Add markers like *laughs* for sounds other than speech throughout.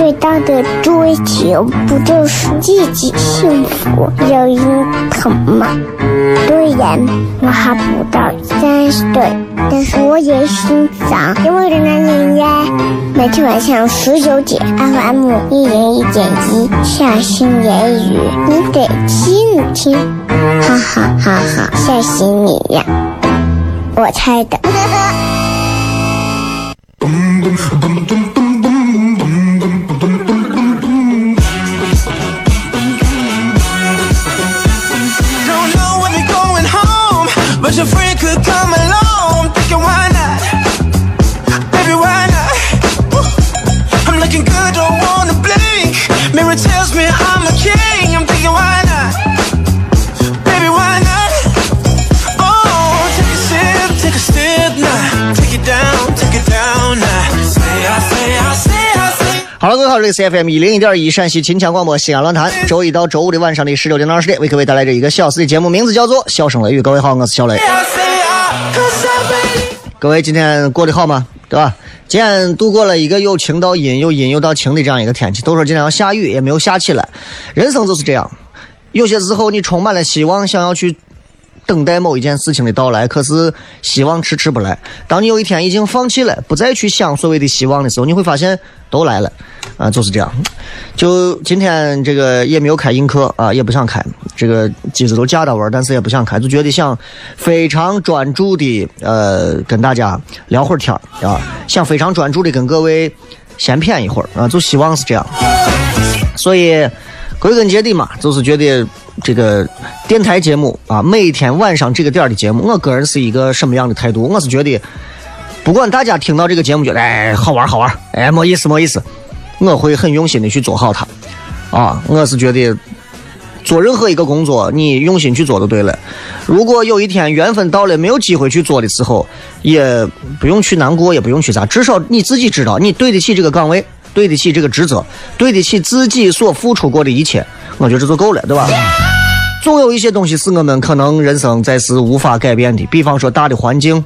最大的追求，不就是自己幸福、有人疼吗？虽然我还不到三十岁，但是我也心脏因为的男人呀。每天晚上十九点，FM 一人一点一，下心言语，你得听听，哈哈哈哈，吓死你呀！我猜的。*laughs* C F M 一零一点一陕西秦腔广播西安论坛，周一到周五的晚上的十六点到二十点，为各位带来这一个小时的节目，名字叫做《笑声雷雨》。各位好，我是小雷。各位今天过得好吗？对吧？今天度过了一个又晴到阴，又阴又到晴的这样一个天气。都说今天要下雨，也没有下起来。人生就是这样，有些时候你充满了希望，想要去等待某一件事情的到来，可是希望迟迟不来。当你有一天已经放弃了，不再去想所谓的希望的时候，你会发现都来了，啊，就是这样。就今天这个也没有开映课啊，也不想开，这个机子都架到玩，但是也不想开，就觉得想非常专注的呃跟大家聊会儿天啊，想非常专注的跟各位闲谝一会儿啊，就希望是这样。所以归根结底嘛，就是觉得这个电台节目啊，每天晚上这个点的节目，我个人是一个什么样的态度？我是觉得，不管大家听到这个节目觉得哎好玩好玩，哎没意思没意思，我会很用心的去做好它。啊，我是觉得做任何一个工作，你用心去做就对了。如果有一天缘分到了，没有机会去做的时候，也不用去难过，也不用去咋，至少你自己知道你对得起这个岗位，对得起这个职责，对得起自己所付出过的一切，我觉得这就够了，对吧？总有一些东西是我们可能人生在世无法改变的，比方说大的环境，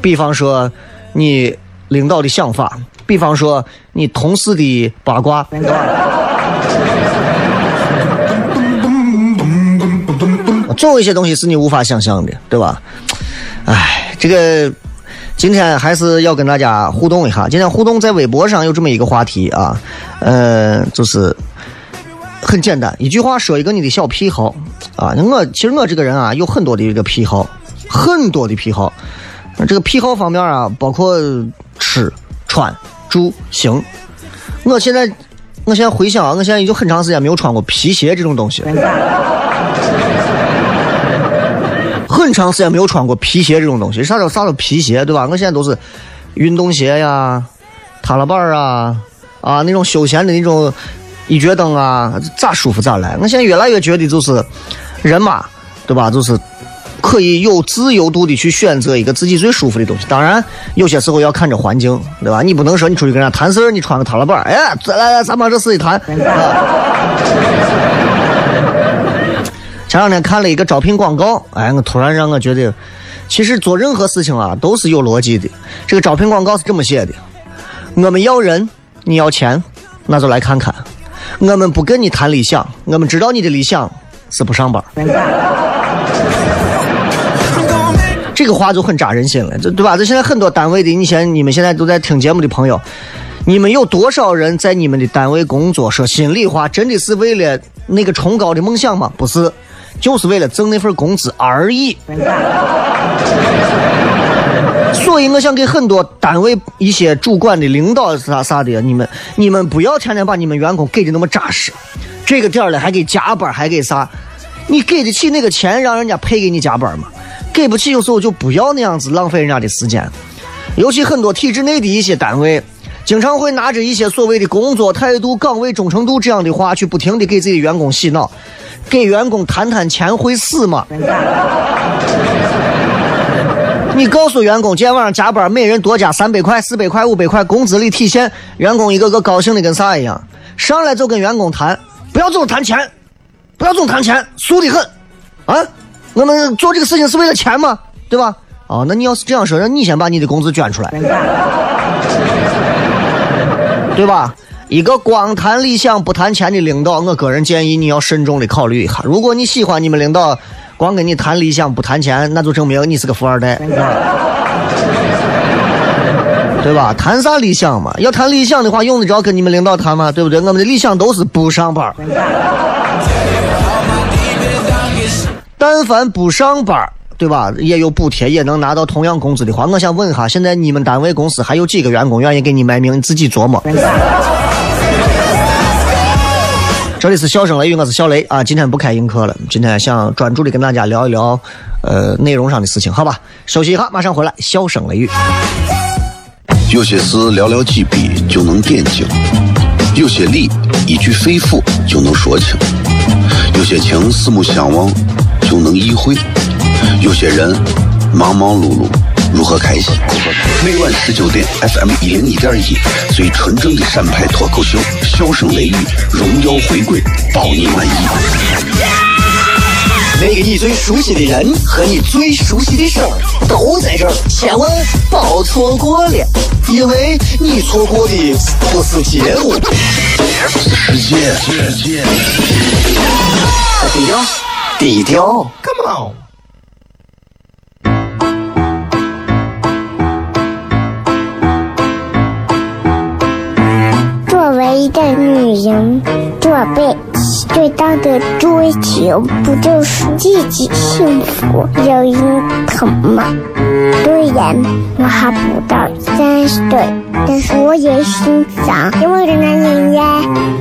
比方说你领导的想法，比方说你同事的八卦，对吧？总有一些东西是你无法想象的，对吧？哎，这个今天还是要跟大家互动一下。今天互动在微博上有这么一个话题啊，呃，就是很简单，一句话说一个你的小癖好啊。我其实我这个人啊，有很多的一个癖好，很多的癖好。这个癖好方面啊，包括吃、穿、住、行。我现在，我现在回想啊，我现在已经很长时间没有穿过皮鞋这种东西。很长时间没有穿过皮鞋这种东西，啥叫啥叫皮鞋，对吧？我现在都是运动鞋呀、踏拉板啊啊那种休闲的那种一脚蹬啊，咋舒服咋来。我现在越来越觉得就是人嘛，对吧？就是可以有自由度的去选择一个自己最舒服的东西。当然，有些时候要看着环境，对吧？你不能说你出去跟人家谈事儿，你穿个踏拉板，哎，来来，咱把这事一谈。啊啊前两天看了一个招聘广告，哎，我突然让我觉得，其实做任何事情啊都是有逻辑的。这个招聘广告是这么写的：我们要人，你要钱，那就来看看。我们不跟你谈理想，我们知道你的理想是不上班。这个话就很扎人心了，这对吧？这现在很多单位的，你现你们现在都在听节目的朋友，你们有多少人在你们的单位工作？说心里话，真的是为了那个崇高的梦想吗？不是，就是为了挣那份工资而已。所以我想给很多单位一些主管的领导啥啥的，你们你们不要天天把你们员工给的那么扎实，这个点儿了还给加班还给啥？你给得起那个钱让人家配给你加班吗？给不起，有时候就不要那样子浪费人家的时间。尤其很多体制内的一些单位，经常会拿着一些所谓的工作态度、岗位忠诚度这样的话，去不停的给自己的员工洗脑。给员工谈谈钱会死吗？你告诉员工今天晚上加班，每人多加三百块、四百块、五百块，工资里体现。员工一个个高兴的跟啥一样，上来就跟员工谈，不要总谈钱，不要总谈钱，俗的很。啊，我们做这个事情是为了钱吗？对吧？哦，那你要是这样说，那你先把你的工资捐出来，*laughs* 对吧？一个光谈理想不谈钱的领导，我个人建议你要慎重的考虑一下。如果你喜欢你们领导光跟你谈理想不谈钱，那就证明你是个富二代，对吧？谈啥理想嘛？要谈理想的话，用得着跟你们领导谈吗？对不对？我们的理想都是不上班。但凡不上班，对吧？也有补贴，也能拿到同样工资的话，我想问一下，现在你们单位公司还有几个员工愿意给你卖命？你自己琢磨。这里是笑声雷雨，我是小雷啊。今天不开映客了，今天想专注的跟大家聊一聊，呃，内容上的事情，好吧？休息一下，马上回来。笑声雷雨，有些事寥寥几笔就能点睛，有些理一句肺腑就能说清，有些情四目相望就能意会，有些人忙忙碌碌。如何开心？每晚十九点，FM 一零一点一，最纯正的陕派脱口秀，笑声雷雨，荣耀回归，包你满意。那个你最熟悉的人和你最熟悉的事儿都在这儿，千万别错过了，因为你错过的不是节目，世界，世界。低调，低调，Come on。一个女人，这辈子最大的追求不就是自己幸福、有人疼吗？虽然我还不到三十岁，但是我也心脏因为的男人呀。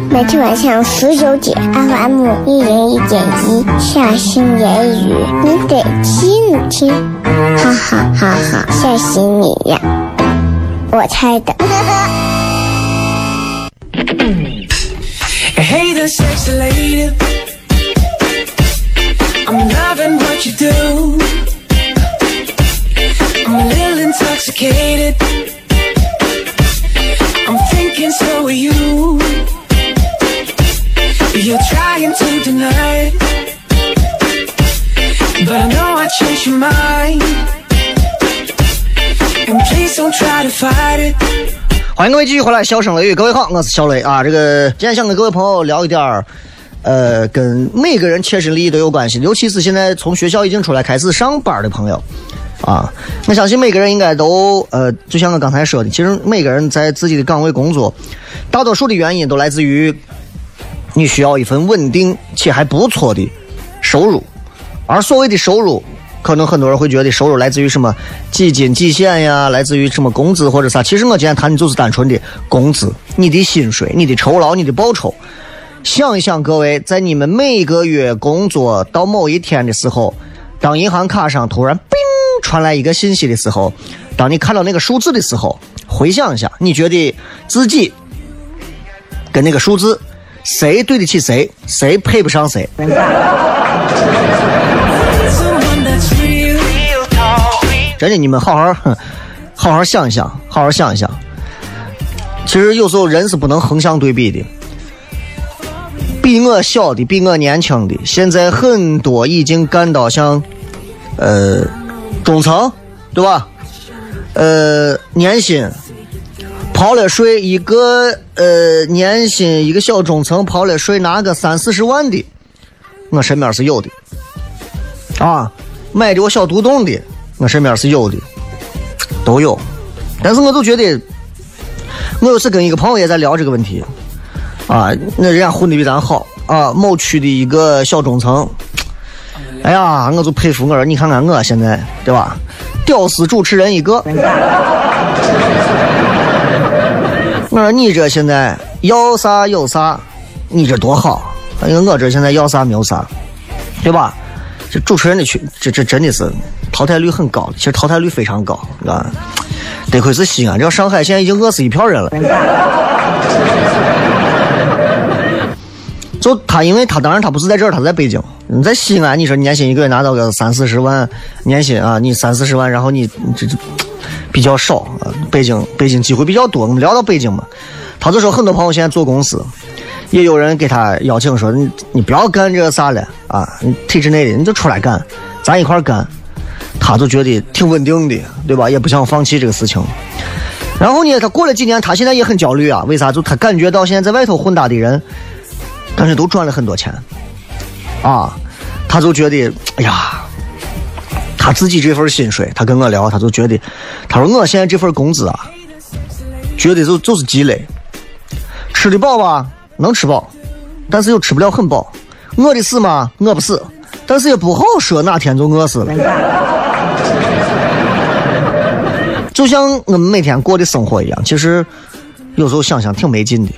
每天晚上十九点，FM 一零一点一，下心言语，你得听听，哈哈哈哈，吓死你呀！我猜的。Lady. I'm loving what you do. I'm a little intoxicated. I'm thinking so are you. You're trying to deny it. But I know I changed your mind. And please don't try to fight it. 欢迎各位继续回来，笑声雷雨，各位好，我是小雷啊。这个今天想跟各位朋友聊一点儿，呃，跟每个人切身利益都有关系，尤其是现在从学校已经出来开始上班的朋友啊。我相信每个人应该都呃，就像我刚才说的，其实每个人在自己的岗位工作，大多数的原因都来自于你需要一份稳定且还不错的收入，而所谓的收入。可能很多人会觉得收入来自于什么几斤几线呀，来自于什么工资或者啥。其实我今天谈的就是单纯的工资，你的薪水、你的酬劳、你的报酬。想一想，各位在你们每个月工作到某一天的时候，当银行卡上突然“叮”传来一个信息的时候，当你看到那个数字的时候，回想一下，你觉得自己跟那个数字谁对得起谁，谁配不上谁？*laughs* 真的，你们好好哼好好想一想，好好想一想。其实有时候人是不能横向对比的。比我小的，比我年轻的，现在很多已经干到像，呃，中层，对吧？呃，年薪刨了税，一个呃年薪一个小中层刨了税拿个三四十万的，我身边是有的。啊，买的我小独栋的，我身边是有的，都有。但是我就觉得，我有次跟一个朋友也在聊这个问题，啊，那人家混的比咱好啊，某区的一个小中层，哎呀，我就佩服我说，你看看我现在，对吧？屌丝主持人一个。我说你这现在要啥有啥，你这多好。因为我这现在要啥没有啥，对吧？这主持人的群，这这真的是淘汰率很高，其实淘汰率非常高，啊。得亏是西安，这上海现在已经饿死一票人了。就他，因为他当然他不是在这儿，他在北京。你在西安，你说年薪一个月拿到个三四十万年薪啊，你三四十万，然后你这这比较少啊。北京北京机会比较多，我们聊到北京嘛，他就说很多朋友现在做公司。也有人给他邀请说：“你你不要干这个啥了啊，体制内的你就出来干，咱一块干。”他就觉得挺稳定的，对吧？也不想放弃这个事情。然后呢，他过了几年，他现在也很焦虑啊。为啥？就他感觉到现在在外头混搭的人，感觉都赚了很多钱啊。他就觉得，哎呀，他自己这份薪水，他跟我聊，他就觉得，他说我现在这份工资啊，觉得就就是积累，吃的饱吧。能吃饱，但是又吃不了很饱。饿的死吗？饿不死，但是也不好说哪天就饿死了。就像我们每天过的生活一样，其实有时候想想挺没劲的，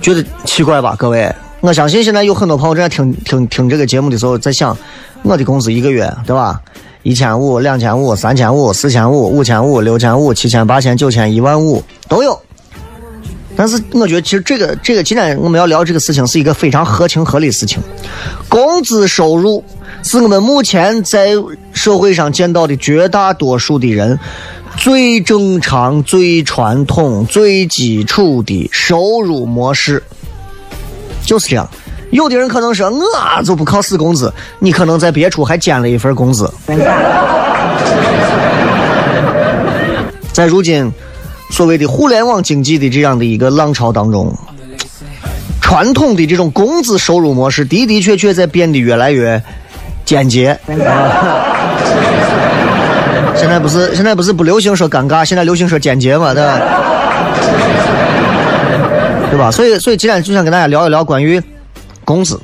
觉得奇怪吧？各位，我相信现在有很多朋友正在听听听这个节目的时候，在想我的工资一个月对吧？一千五、两千五、三千五、四千五、五千五、六千五、七千、八千、九千、一万五都有。但是我觉得，其实这个这个，今天我们要聊这个事情，是一个非常合情合理的事情。工资收入是我们目前在社会上见到的绝大多数的人最正常、最传统、最基础的收入模式，就是这样。有的人可能说，我就不靠死工资，你可能在别处还兼了一份工资。*laughs* 在如今。所谓的互联网经济的这样的一个浪潮当中，传统的这种工资收入模式的的确确在变得越来越简洁。*laughs* 现在不是现在不是不流行说尴尬，现在流行说简洁嘛，对吧？对吧？所以所以今天就想跟大家聊一聊关于工资，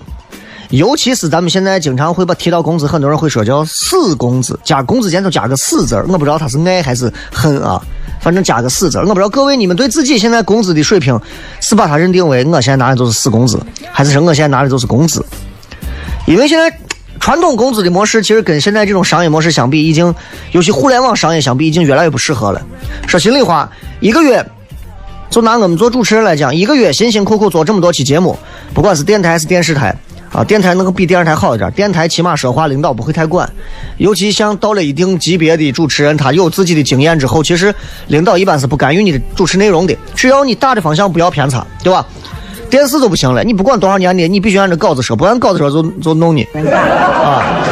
尤其是咱们现在经常会把提到工资，很多人会说叫死工资，加工资前头加个死字我不知道他是爱还是恨啊。反正加个死字，我不知道各位你们对自己现在工资的水平是把它认定为我现在拿的都是死工资，还是说我现在拿的都是工资？因为现在传统工资的模式其实跟现在这种商业模式相比，已经尤其互联网商业相比，已经越来越不适合了。说心里话，一个月就拿我们做主持人来讲，一个月辛辛苦苦做这么多期节目，不管是电台还是电视台。啊，电台能够比电视台好一点。电台起码说话领导不会太管，尤其像到了一定级别的主持人，他有自己的经验之后，其实领导一般是不干预你的主持内容的，只要你大的方向不要偏差，对吧？电视都不行了，你不管多少年的，你必须按照稿子说，不按稿子说就就弄你啊。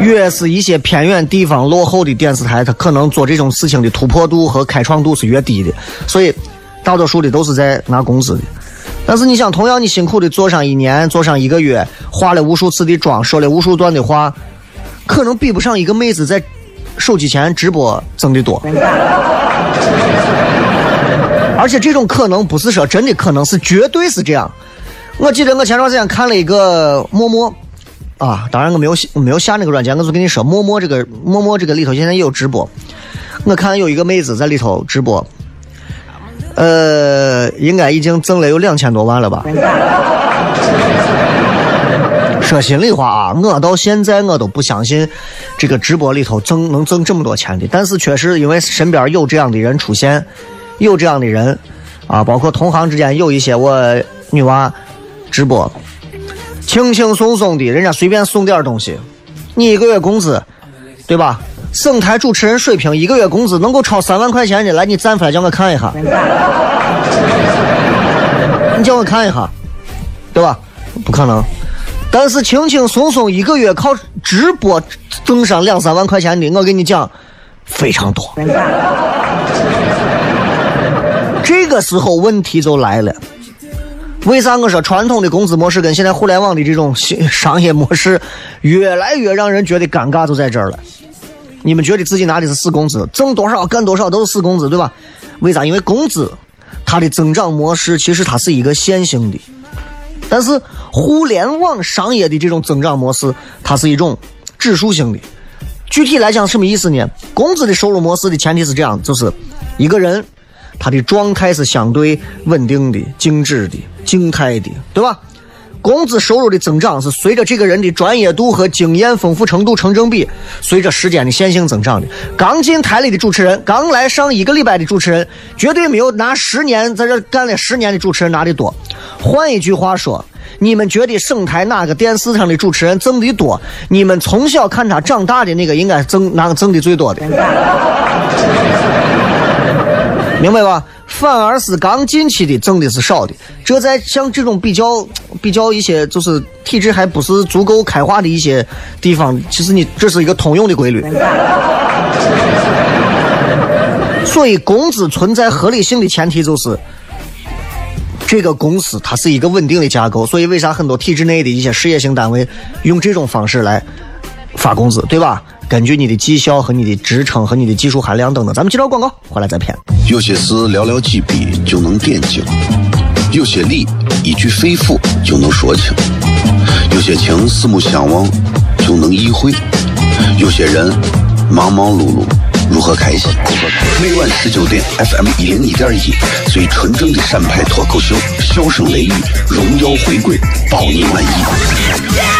越是一些偏远地方落后的电视台，他可能做这种事情的突破度和开创度是越低的，所以大多数的都是在拿工资的。但是你想，同样你辛苦的做上一年，做上一个月，化了无数次的妆，说了无数段的话，可能比不上一个妹子在手机前直播挣的多。而且这种可能不是说真的，可能是绝对是这样。我记得我前段时间看了一个陌陌，啊，当然我没有没有下那个软件，我就跟你说，陌陌这个陌陌这个里头现在也有直播。我看有一个妹子在里头直播。呃，应该已经挣了有两千多万了吧？说心里话啊，我到现在我都不相信这个直播里头挣能挣这么多钱的。但是确实因为身边有这样的人出现，有这样的人啊，包括同行之间有一些我女娃直播，轻轻松松的，人家随便送点东西，你一个月工资，对吧？省台主持人水平，一个月工资能够超三万块钱的，来，你站出来叫我看一下。你叫我看一下，对吧？不可能。但是轻轻松松一个月靠直播挣上两三万块钱的，我跟你讲，非常多。这个时候问题就来了，为啥我说传统的工资模式跟现在互联网的这种商业模式越来越让人觉得尴尬，就在这儿了。你们觉得自己拿的是死工资，挣多少干多少都是死工资，对吧？为啥？因为工资它的增长模式其实它是一个线性的，但是互联网商业的这种增长模式它是一种指数性的，具体来讲什么意思呢？工资的收入模式的前提是这样，就是一个人他的状态是相对稳定的、静止的、静态的，对吧？工资收入的增长是随着这个人的专业度和经验丰富程度成正比，随着时间的线性增长的。刚进台里的主持人，刚来上一个礼拜的主持人，绝对没有拿十年在这干了十年的主持人拿的多。换一句话说，你们觉得省台哪个电视上的主持人挣的多？你们从小看他长大的那个，应该挣哪个挣的最多的？明白吧？反而是刚进去的挣的是少的，这在像这种比较比较一些就是体制还不是足够开化的一些地方，其实你这是一个通用的规律。*laughs* 所以工资存在合理性的前提就是这个公司它是一个稳定的架构。所以为啥很多体制内的一些事业型单位用这种方式来发工资，对吧？根据你的绩效和你的职称和你的技术含量等等，咱们接着广告，回来再骗。有些事寥寥几笔就能点睛，有些理一句肺腑就能说清，有些情四目相望就能意会，有些人忙忙碌碌如何开心？每晚十九点，FM 一零一点一，最纯正的陕派脱口秀，笑声雷雨，荣耀回归，包你满意。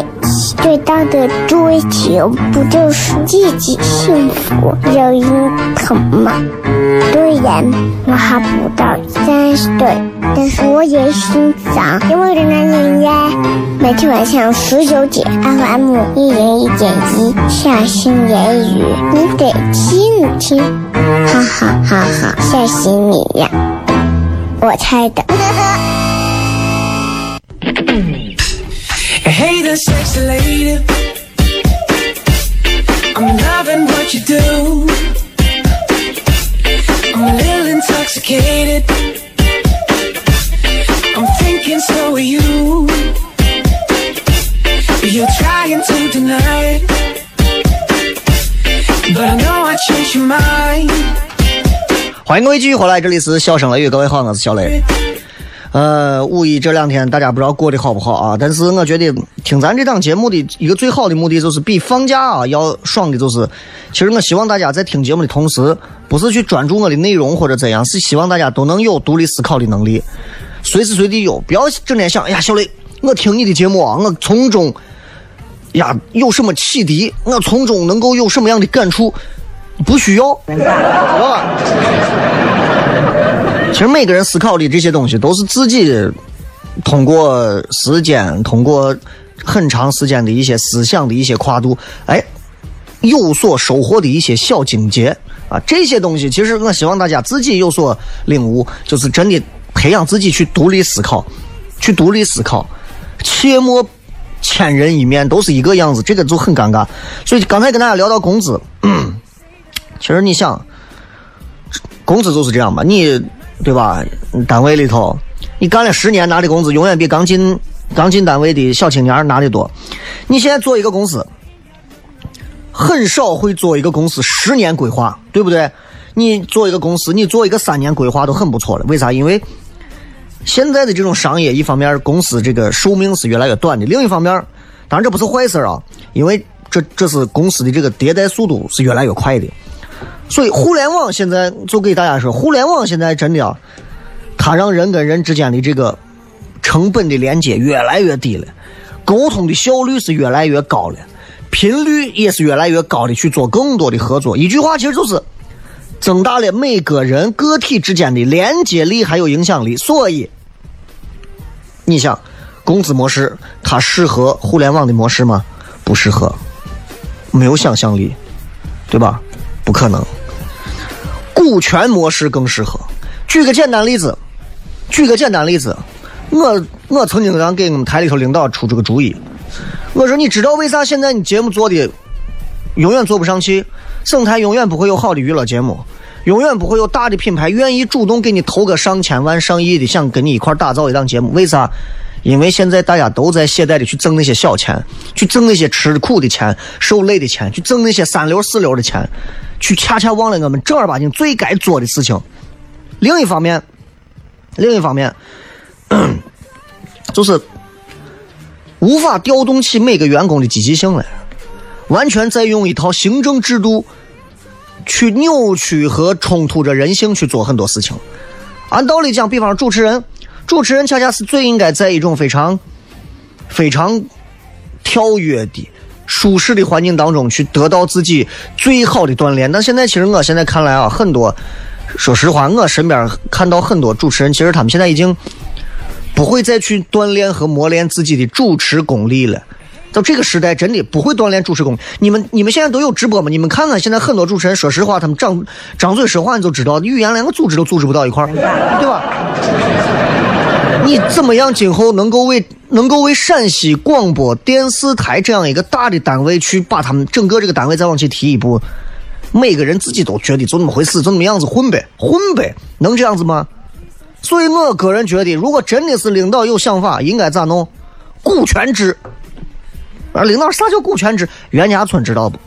最大的追求不就是自己幸福、有人疼吗？虽然我还不到三十岁，但是我也心脏因为的男人呀。每天晚上十九点，FM 一零一点一，下心言语，你得听听，哈哈哈哈，吓死你呀！我猜的。A sexy lady. I'm loving what you do. I'm a little intoxicated. I'm thinking so are you. You're trying to deny it. But I know I changed your mind. 欢迎各位继续回来，这里是笑声雷雨，各位好，我是小雷。呃，五一这两天大家不知道过得好不好啊？但是我觉得听咱这档节目的一个最好的目的，就是比放假啊要爽的，就是其实我希望大家在听节目的同时，不是去专注我的内容或者怎样，是希望大家都能有独立思考的能力，随时随地有，不要整天想，哎呀，小雷，我听你的节目啊，我从中呀有什么启迪，我从中能够有什么样的感触，不需要，知道吧？其实每个人思考的这些东西都是自己通过时间，通过很长时间的一些思想的一些跨度，哎，有所收获的一些小境界啊。这些东西其实我希望大家自己有所领悟，就是真的培养自己去独立思考，去独立思考，切莫千人一面都是一个样子，这个就很尴尬。所以刚才跟大家聊到工资，其实你想，工资就是这样吧，你。对吧？单位里头，你干了十年拿的工资，永远比刚进刚进单位的小青年拿的多。你现在做一个公司，很少会做一个公司十年规划，对不对？你做一个公司，你做一个三年规划都很不错了。为啥？因为现在的这种商业，一方面公司这个寿命是越来越短的，另一方面，当然这不是坏事啊，因为这这是公司的这个迭代速度是越来越快的。所以，互联网现在就给大家说，互联网现在真的啊，它让人跟人之间的这个成本的连接越来越低了，沟通的效率是越来越高了，频率也是越来越高的去做更多的合作。一句话，其实就是增大了每个人个体之间的连接力还有影响力。所以，你想，工资模式它适合互联网的模式吗？不适合，没有想象力，对吧？不可能。股权模式更适合。举个简单例子，举个简单例子，我我曾经让给我们台里头领导出这个主意，我说你知道为啥现在你节目做的永远做不上去，省台永远不会有好的娱乐节目，永远不会有大的品牌愿意主动给你投个上千万、上亿的，想跟你一块打造一档节目。为啥？因为现在大家都在懈怠的去挣那些小钱，去挣那些吃苦的钱、受累的钱，去挣那些三流四流的钱，去恰恰忘了我们正儿八经最该做的事情。另一方面，另一方面，就是无法调动起每个员工的积极性来，完全在用一套行政制度去扭曲和冲突着人性去做很多事情。按道理讲，比方说主持人，主持人恰恰是最应该在一种非常、非常跳跃的、舒适的环境当中去得到自己最好的锻炼。但现在，其实我现在看来啊，很多，说实话，我身边看到很多主持人，其实他们现在已经不会再去锻炼和磨练自己的主持功力了。到这个时代，真的不会锻炼主持功。你们你们现在都有直播吗？你们看看现在很多主持人，说实话，他们张张嘴说话，你就知道语言连个组织都组织不到一块儿，对吧？你怎么样今后能够为能够为陕西广播电视台这样一个大的单位去把他们整个这个单位再往前提一步？每个人自己都觉得就那么回事，就那么样子混呗，混呗，能这样子吗？所以我个人觉得，如果真的是领导有想法，应该咋弄？股权制。啊，领导啥叫股权制？袁家村知道不？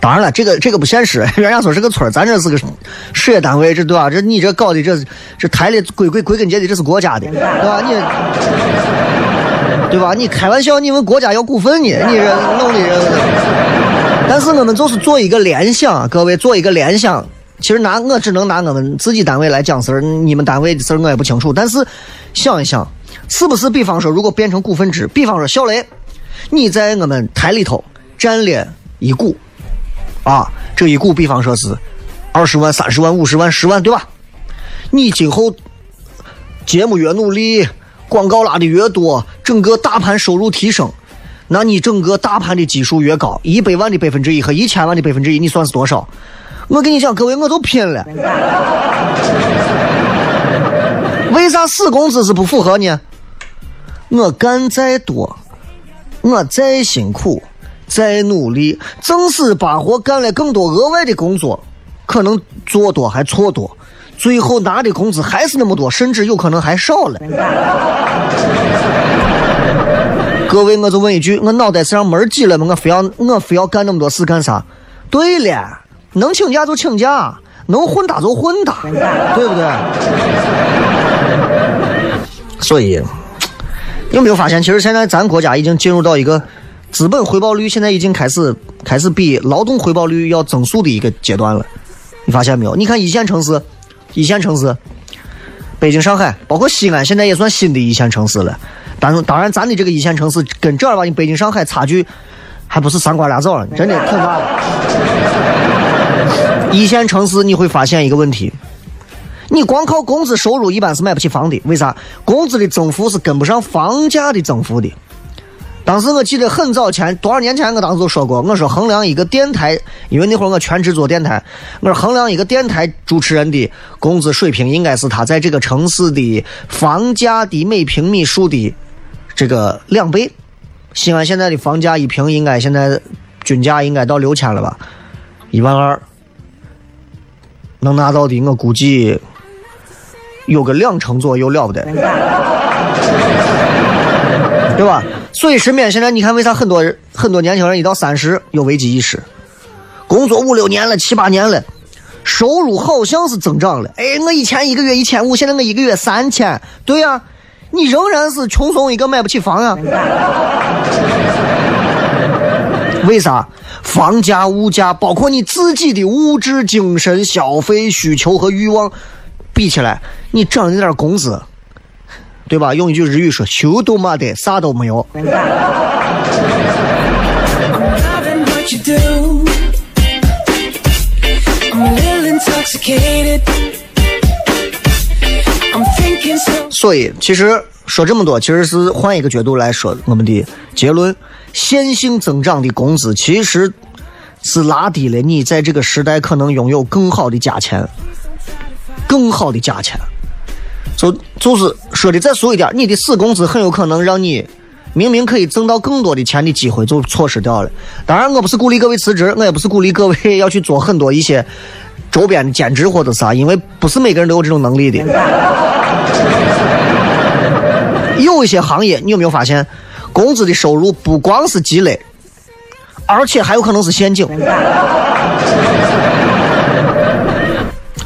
当然了，这个这个不现实。袁家村是个村咱这是个事业单位，这对吧？这你这搞的这这台里归归归根结底这是国家的，对吧？你对吧？你开玩笑，你们国家要股份呢？你这弄的这。但是我们就是做一个联想，各位做一个联想。其实拿我只能拿我们自己单位来讲事儿，你们单位的事儿我也不清楚。但是想一想。是不是？比方说，如果变成股份制，比方说小雷，你在我们台里头占了一股，啊，这一股比方说是二十万、三十万、五十万、十万，对吧？你今后节目越努力，广告拉的越多，整个大盘收入提升，那你整个大盘的基数越高，一百万的百分之一和一千万的百分之一，你算是多少？我跟你讲，各位，我都拼了。*laughs* 为啥死工资是不符合呢？我干再多，我再辛苦，再努力，正是把活干了更多额外的工作，可能做多还错多，最后拿的工资还是那么多，甚至有可能还少了。*laughs* 各位，我就问一句，我脑袋是让门挤了吗？我非要我非要干那么多事干啥？对了，能请假就请假，能混打就混打，*laughs* 对不对？所以。有没有发现，其实现在咱国家已经进入到一个资本回报率现在已经开始开始比劳动回报率要增速的一个阶段了。你发现没有？你看一线城市，一线城市，北京、上海，包括西安，现在也算新的一线城市了。但是当然，咱的这个一线城市跟正儿八经北京、上海差距还不是三瓜俩枣，真的挺大的。一线城市你会发现一个问题。你光靠工资收入一般是买不起房的，为啥？工资的增幅是跟不上房价的增幅的。当时我记得很早前，多少年前我当时就说过，我说衡量一个电台，因为那会儿我全职做电台，我说衡量一个电台主持人的工资水平，应该是他在这个城市的房价的每平米数的这个两倍。西安现在的房价一平应该现在均价应该到六千了吧，一万二能拿到的，我估计。有个两成左右了不得，对吧？所以身边现在你看，为啥很多人很多年轻人一到三十有危机意识？工作五六年了、七八年了，收入好像是增长了。哎，我以前一个月一千五，现在我一个月三千。对呀，你仍然是穷怂一个，买不起房呀。为啥？房价、物价，包括你自己的物质、精神消费需求和欲望。比起来，你涨那点工资，对吧？用一句日语说，修都没得，啥都没有。所以，其实说这么多，其实是换一个角度来说，我们的结论：线性增长的工资其实是拉低了你在这个时代可能拥有更好的价钱。更好的价钱，就就是说的再俗一点，你的死工资很有可能让你明明可以挣到更多的钱的机会就错失掉了。当然，我不是鼓励各位辞职，我也不是鼓励各位 *laughs* 要去做很多一些周边的兼职或者啥，因为不是每个人都有这种能力的。有一些行业，你有没有发现，工资的收入不光是积累，而且还有可能是陷阱，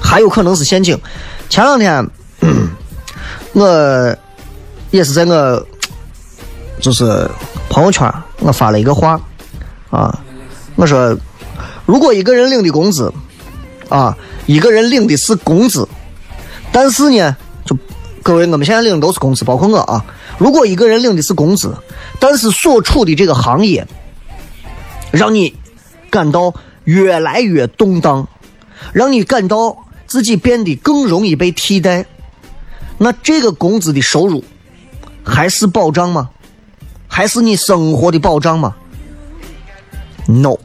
还有可能是陷阱。前两天，我也是在我就是朋友圈，我发了一个话啊，我说，如果一个人领的工资啊，一个人领的是工资，但是呢，就各位我们现在领的都是工资，包括我啊。如果一个人领的是工资，但是所处的这个行业让你感到越来越动荡，让你感到自己变得更容易被替代，那这个工资的收入还是保障吗？还是你生活的保障吗？No，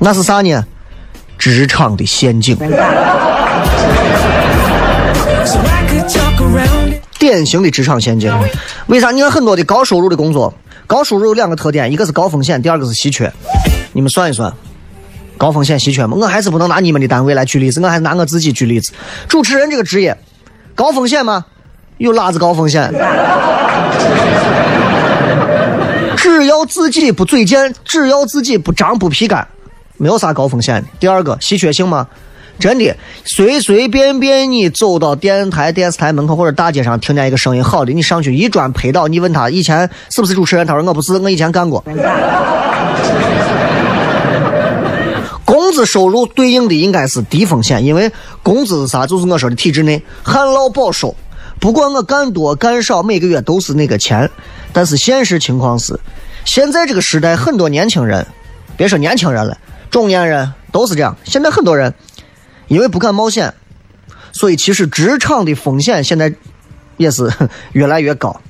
那是啥呢？职场的陷阱。典型的职场陷阱。为啥？你看很多的高收入的工作，高收入有两个特点，一个是高风险，第二个是稀缺。你们算一算，高风险稀缺吗？我还是不能拿你们的单位来举例子，我还是拿我自己举例子。主持人这个职业，高风险吗？有哪子高风险？*laughs* 只要自己不嘴贱，只要自己不张不皮干，没有啥高风险。第二个，稀缺性吗？真的，随随便便你走到电台、电视台门口或者大街上，听见一个声音好的，你上去一砖拍到，你问他以前是不是主持人，他说我不是，我以前干过。工资收入对应的应该是低风险，因为工资是啥？就是我说的体制内旱涝保收，不管我干多干少，每个月都是那个钱。但是现实情况是，现在这个时代，很多年轻人，别说年轻人了，中年人都是这样。现在很多人。因为不敢冒险，所以其实职场的风险现在也是越来越高。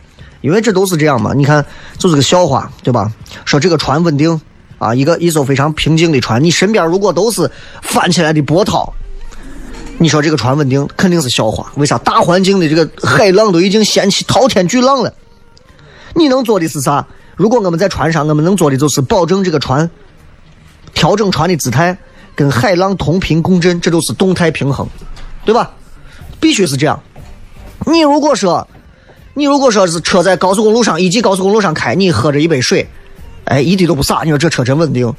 因为这都是这样嘛，你看就是个笑话，对吧？说这个船稳定啊，一个一艘非常平静的船，你身边如果都是翻起来的波涛，你说这个船稳定肯定是笑话。为啥？大环境的这个海浪都已经掀起滔天巨浪了，你能做的是啥？如果我们在船上，我们能做的就是保证这个船，调整船的姿态。跟海浪同频共振，这都是动态平衡，对吧？必须是这样。你如果说，你如果说是车在高速公路上，一级高速公路上开，你喝着一杯水，哎，一滴都不洒，你说这车真稳定。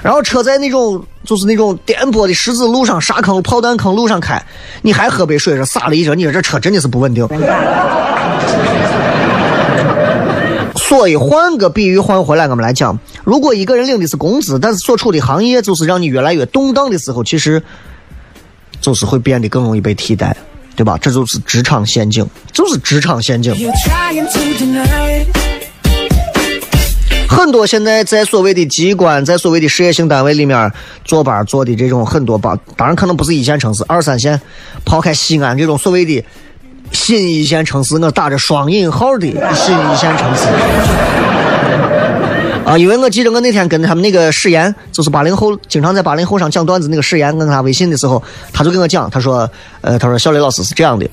然后车在那种就是那种颠簸的石子路上、沙坑、炮弹坑路上开，你还喝杯水，说洒了一整，你说这车真的是不稳定。所以换个比喻换回来，我们来讲，如果一个人领的是工资，但是所处的行业就是让你越来越动荡的时候，其实就是会变得更容易被替代，对吧？这就是职场陷阱，就是职场陷阱。很多现在在所谓的机关，在所谓的事业性单位里面坐班坐的这种很多吧，当然可能不是一线城市，二三线，抛开西安这种所谓的。新一线城市，我打着双引号的新一线城市啊，因为我记得我那天跟他们那个史岩，就是八零后，经常在八零后上讲段子那个史岩，我跟他微信的时候，他就跟我讲，他说，呃，他说小雷老师是这样的，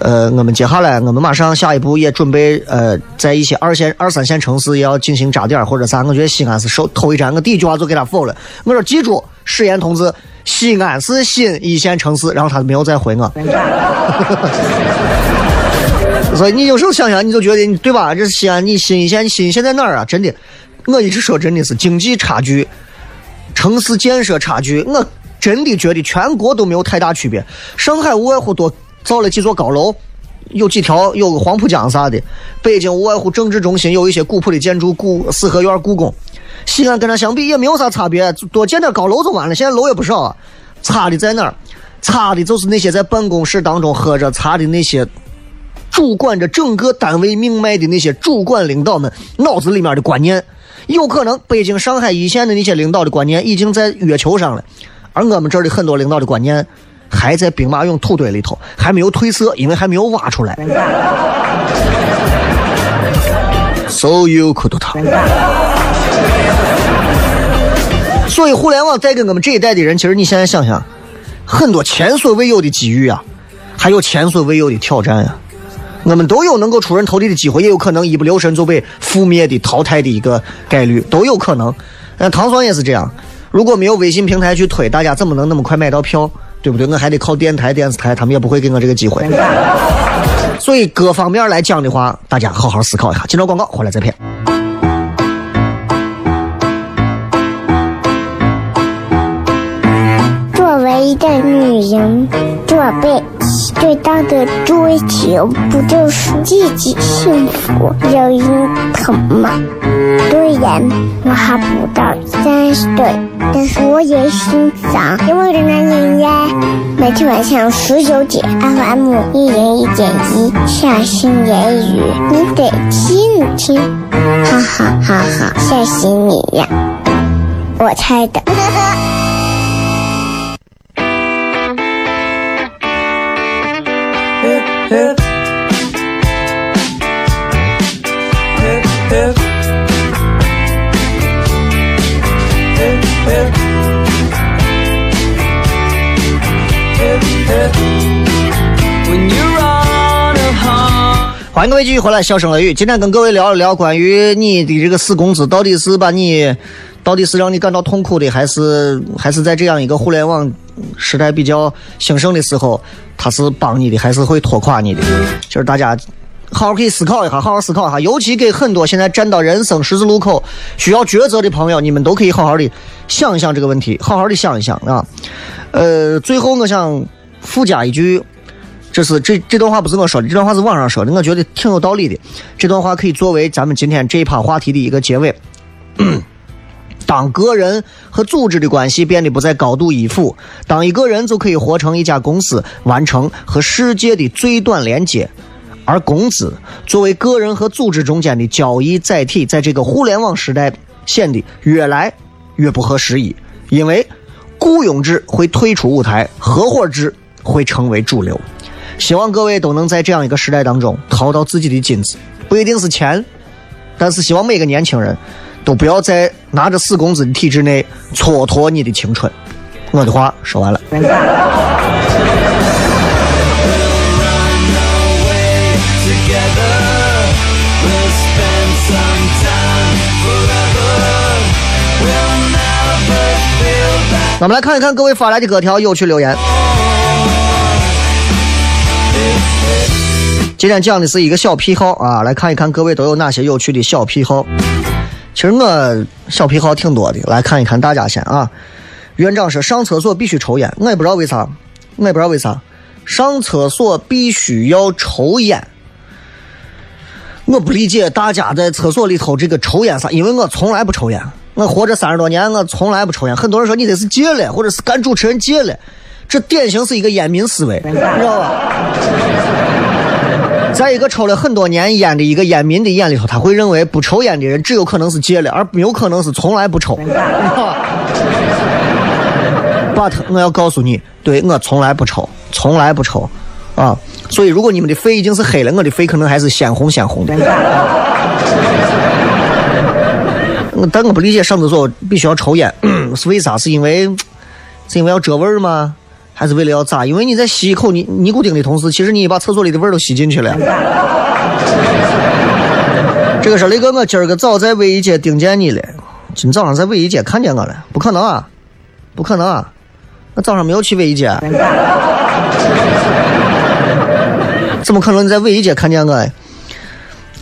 呃，我们接下来我们马上下一步也准备，呃，在一些二线、二三线城市也要进行扎点或者啥，我觉得西安是首头一站，我第一句话就给他否了，我说记住，史岩同志。西安是新一线城市，然后他没有再回我。*laughs* 所以你有时候想想，你就觉得，对吧？这西安，你新一线，新一线在哪儿啊？真的，我一直说，真的是经济差距、城市建设差距，我真的觉得全国都没有太大区别。上海无外乎多造了几座高楼，有几条有个黄浦江啥的。北京无外乎政治中心有一些古朴的建筑，故四合院、故宫。西安跟它相比也没有啥差别，多建点高楼就完了。现在楼也不少啊，差的在哪儿？差的就是那些在办公室当中喝着茶的那些主管着整个单位命脉的那些主管领导们脑子里面的观念，有可能北京、上海一线的那些领导的观念已经在月球上了，而我们这儿的很多领导的观念还在兵马俑土堆里头，还没有褪色，因为还没有挖出来。So you could talk。所以，互联网带给我们这一代的人，其实你现在想想，很多前所未有的机遇啊，还有前所未有的挑战呀。我们都有能够出人头地的机会，也有可能一不留神就被覆灭的、淘汰的一个概率，都有可能。那唐双也是这样，如果没有微信平台去推，大家怎么能那么快买到票？对不对？我还得靠电台、电视台，他们也不会给我这个机会。所以各方面来讲的话，大家好好思考一下。进入广告，回来再片。作为一个女人，做被最大的追求不就是自己幸福、有人疼吗？虽然我还不到三十岁，但是我也心脏因为的男人呀。每天晚上十九点，FM 一人一点一，下心言语，你得听听，哈哈哈哈，吓死你呀！我猜的。欢迎各位继续回来，笑声雷雨。今天跟各位聊一聊关于你的这个死工资，到底是把你，到底是让你感到痛苦的，还是还是在这样一个互联网时代比较兴盛的时候，它是帮你的，还是会拖垮你的？就是大家好好可以思考一下，好好思考一下。尤其给很多现在站到人生十字路口需要抉择的朋友，你们都可以好好的想一想这个问题，好好的想一想啊。呃，最后我想附加一句。这是这这段话不是我说的，这段话是网上说的，我觉得挺有道理的。这段话可以作为咱们今天这一趴话题的一个结尾。当个人和组织的关系变得不再高度依附，当一个人就可以活成一家公司，完成和世界的最短连接，而工资作为个人和组织中间的交易载体，在这个互联网时代显得越来越不合时宜，因为雇佣制会退出舞台，合伙制会成为主流。希望各位都能在这样一个时代当中淘到自己的金子，不一定是钱，但是希望每个年轻人都不要在拿着死工资的体制内蹉跎你的青春。我的话说完了。那我们来看一看各位发来的各条有趣留言。今天讲的是一个小癖好啊，来看一看各位都有哪些有趣的小癖好。其实我小癖好挺多的，来看一看大家先啊。院长说上厕所必须抽烟，我也不知道为啥，我也不知道为啥上厕所必须要抽烟。我不理解大家在厕所里头这个抽烟啥，因为我从来不抽烟，我活着三十多年，我从来不抽烟。很多人说你这是戒了，或者是干主持人戒了，这典型是一个烟民思维，你知道吧？在一个抽了很多年烟的一个烟民的眼里头，他会认为不抽烟的人只有可能是戒了，而没有可能是从来不抽。*laughs* But 我要告诉你，对我从来不抽，从来不抽啊！所以如果你们的肺已经是黑了，我的肺可能还是鲜红鲜红的。*laughs* 但我不理解上厕所必须要抽烟 *clears throat* 是为啥？是因为是因为要遮味儿吗？还是为了要咋？因为你在吸一口尼尼古丁的同时，其实你把厕所里的味儿都吸进去了。*laughs* 这个是雷哥，我今儿个早在卫衣街盯见你了。今早上在卫衣街看见我了？不可能啊，不可能啊！我早上没有去卫衣街。*laughs* 怎么可能你在卫衣街看见我？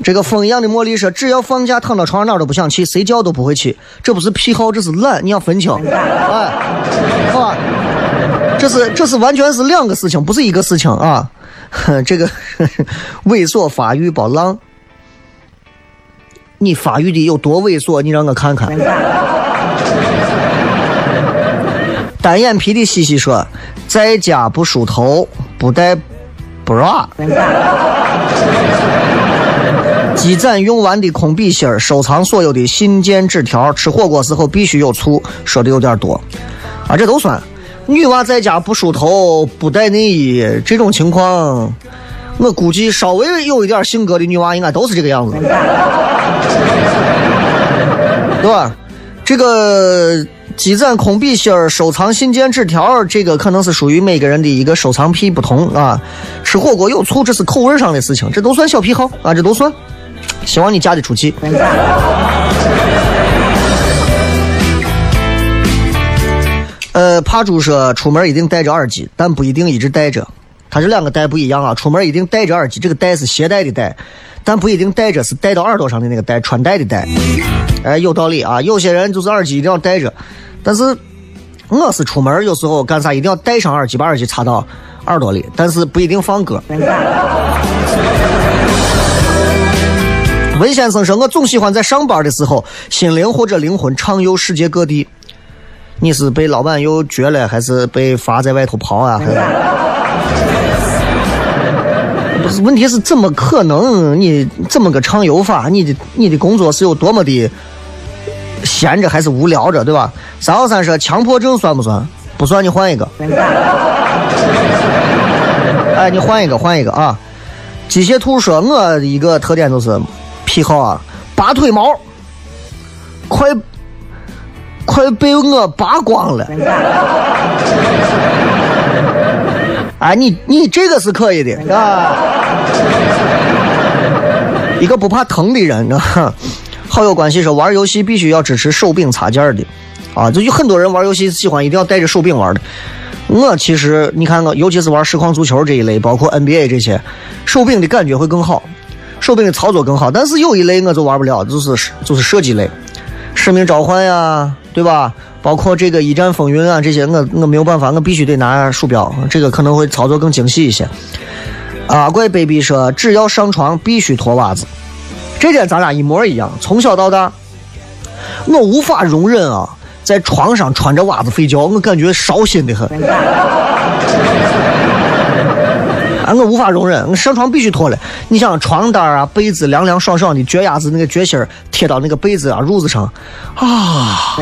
这个风一样的茉莉说：“只要放假躺到床上哪儿都不想去，谁叫都不会去。这不是癖好，这是懒。你要分清。哎，好吧。”这是这是完全是两个事情，不是一个事情啊！*laughs* 这个猥琐发育包浪，你发育的有多猥琐？你让我看看。*laughs* 单眼皮的西西说：“在家不梳头，不带 bra。”积攒用完的空笔芯儿，收藏所有的信件纸条。吃火锅时候必须有醋，说的有点多啊，这都算。女娃在家不梳头、不带内衣，这种情况，我估计稍微有一点性格的女娃应该都是这个样子，对吧？这个积攒空笔芯儿、收藏信件、纸条，这个可能是属于每个人的一个收藏癖不同啊。吃火锅有醋，这是口味上的事情，这都算小癖好啊，这都算。希望你嫁得出去。呃，帕猪说出门一定戴着耳机，但不一定一直戴着。他这两个戴不一样啊，出门一定戴着耳机，这个戴是携带的戴，但不一定戴着是戴到耳朵上的那个戴，穿戴的戴。哎，有道理啊。有些人就是耳机一定要戴着，但是我是出门有时候干啥一定要戴上耳机，把耳机插到耳朵里，但是不一定放歌。*laughs* 文先生说：“我总喜欢在上班的时候，心灵或者灵魂畅游世界各地。你是被老板又撅了，还是被罚在外头跑啊？还是？不是，问题是怎么可能？你怎么个畅游法？你的你的工作是有多么的闲着，还是无聊着，对吧？三号三说强迫症算不算？不算，你换一个。*laughs* 哎，你换一个，换一个啊！机械兔说，我一个特点就是。”癖好啊，拔腿毛，快快被我拔光了！哎，你你这个是可以的啊，一个不怕疼的人啊。好友关系说，玩游戏必须要支持手柄插件的啊，就有很多人玩游戏喜欢一定要带着手柄玩的。我其实你看我，尤其是玩实况足球这一类，包括 NBA 这些，手柄的感觉会更好。手柄的操作更好，但是有一类我就玩不了，就是就是射击类，使命召唤呀，对吧？包括这个一战风云啊，这些我我没有办法，我必须得拿鼠标，这个可能会操作更精细一些。阿怪 baby 说，只要上床必须脱袜子，这点咱俩一模一样。从小到大，我无法容忍啊，在床上穿着袜子睡觉，我感觉烧心的很。啊，我无法容忍，我上床必须脱了。你想床单啊、被子凉凉爽爽的，脚丫子那个脚心贴到那个被子啊、褥子上，啊。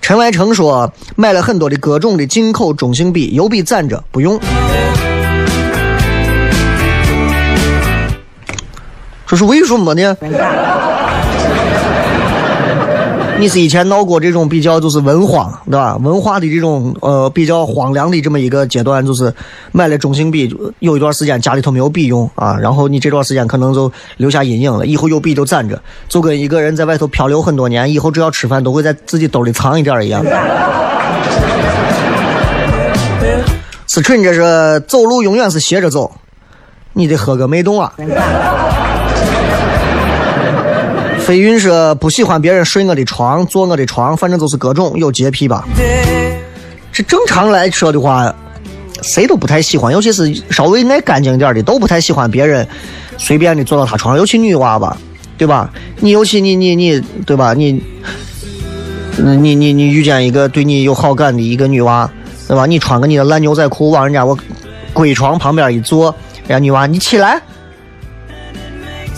陈万成说买了很多的各种的进口中性笔，油笔攒着不用。这是为什么呢？你是以前闹过这种比较就是文荒，对吧？文化的这种呃比较荒凉的这么一个阶段，就是买了中性笔，有一段时间家里头没有笔用啊，然后你这段时间可能就留下阴影了，以后有笔就攒着，就跟一个人在外头漂流很多年，以后只要吃饭都会在自己兜里藏一点一样。思春，这是走路永远是斜着走，你得喝个脉动啊。飞云说不喜欢别人睡我的床，坐我的床，反正就是各种有洁癖吧。这正常来说的话，谁都不太喜欢，尤其是稍微爱干净点的，都不太喜欢别人随便的坐到他床上，尤其女娃吧，对吧？你尤其你你你，对吧？你，你你你遇见一个对你有好感的一个女娃，对吧？你穿个你的烂牛仔裤往人家我闺床旁边一坐，人家女娃你起来。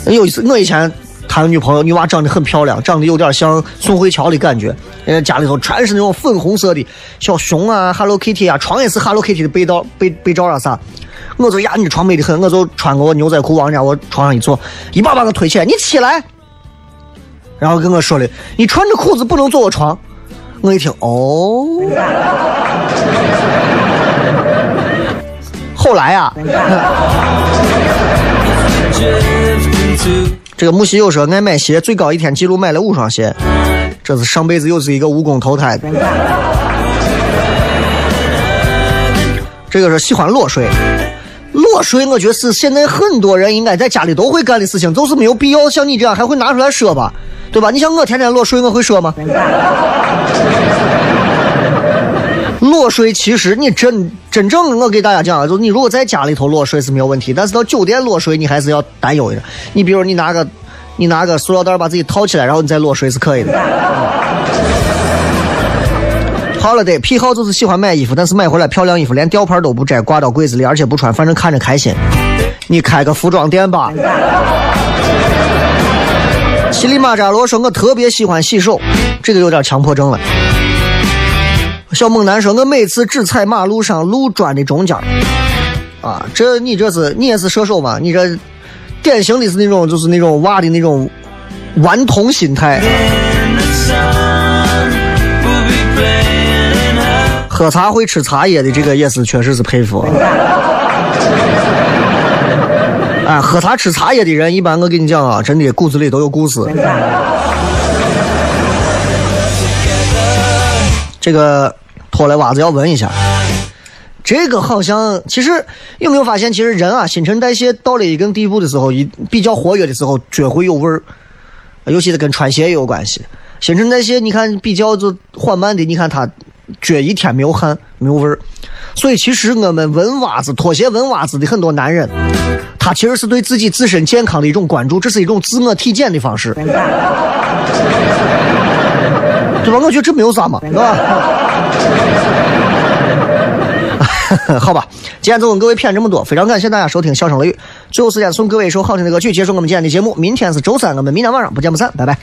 有一次我以前。他女朋友女娃长得很漂亮，长得有点像宋慧乔的感觉。人家家里头全是那种粉红色的小熊啊，Hello Kitty 啊，床也是 Hello Kitty 的被罩、被被罩啊啥。我说呀，你床美的很，我就穿个我牛仔裤往人家我床上一坐，一把把我推起来，你起来。然后跟我说的，你穿着裤子不能坐我床。我一听，哦。*laughs* 后来呀。*laughs* 这个木西又说爱买鞋，最高一天记录买了五双鞋，这是上辈子又是一个蜈蚣投胎。这个是喜欢裸睡，裸睡我觉得是现在很多人应该在家里都会干的事情，就是没有必要像你这样还会拿出来说吧，对吧？你像我天天裸睡，我会说吗？裸睡其实你真真正我给大家讲啊，就是你如果在家里头裸睡是没有问题，但是到酒店裸睡你还是要担忧一点。你比如你拿个你拿个塑料袋把自己套起来，然后你再裸睡是可以的。好了的，癖好就是喜欢买衣服，但是买回来漂亮衣服连吊牌都不摘，挂到柜子里，而且不穿，反正看着开心。你开个服装店吧。*laughs* 乞力马扎罗说：“我特别喜欢洗手，这个有点强迫症了。”小猛男说：“我每次只踩马路上路砖的中间啊，这你这是你也是射手吗？你这典型的是那种就是那种娃的那种顽童心态。喝茶会吃茶叶的这个也是确实是佩服。哎，*laughs* 喝茶吃茶叶的人，一般我跟你讲啊，真的骨子里都有故事。这个脱了袜子要闻一下，这个好像其实有没有发现，其实人啊新陈代谢到了一定地步的时候，一比较活跃的时候，脚会有味儿，尤其是跟穿鞋也有关系。新陈代谢你看比较就缓慢的，你看他脚一天没有汗没有味儿，所以其实我们闻袜子、脱鞋闻袜子的很多男人，他其实是对自己自身健康的一种关注，这是一种自我体检的方式。对吧？我觉得这没有啥嘛，对吧？好吧，今天就跟各位谝这么多，非常感谢大家收听《笑声雷雨》。最后时间送各位一首好听的歌曲，结束我们今天的节目。明天是周三，我们明天晚上不见不散，拜拜。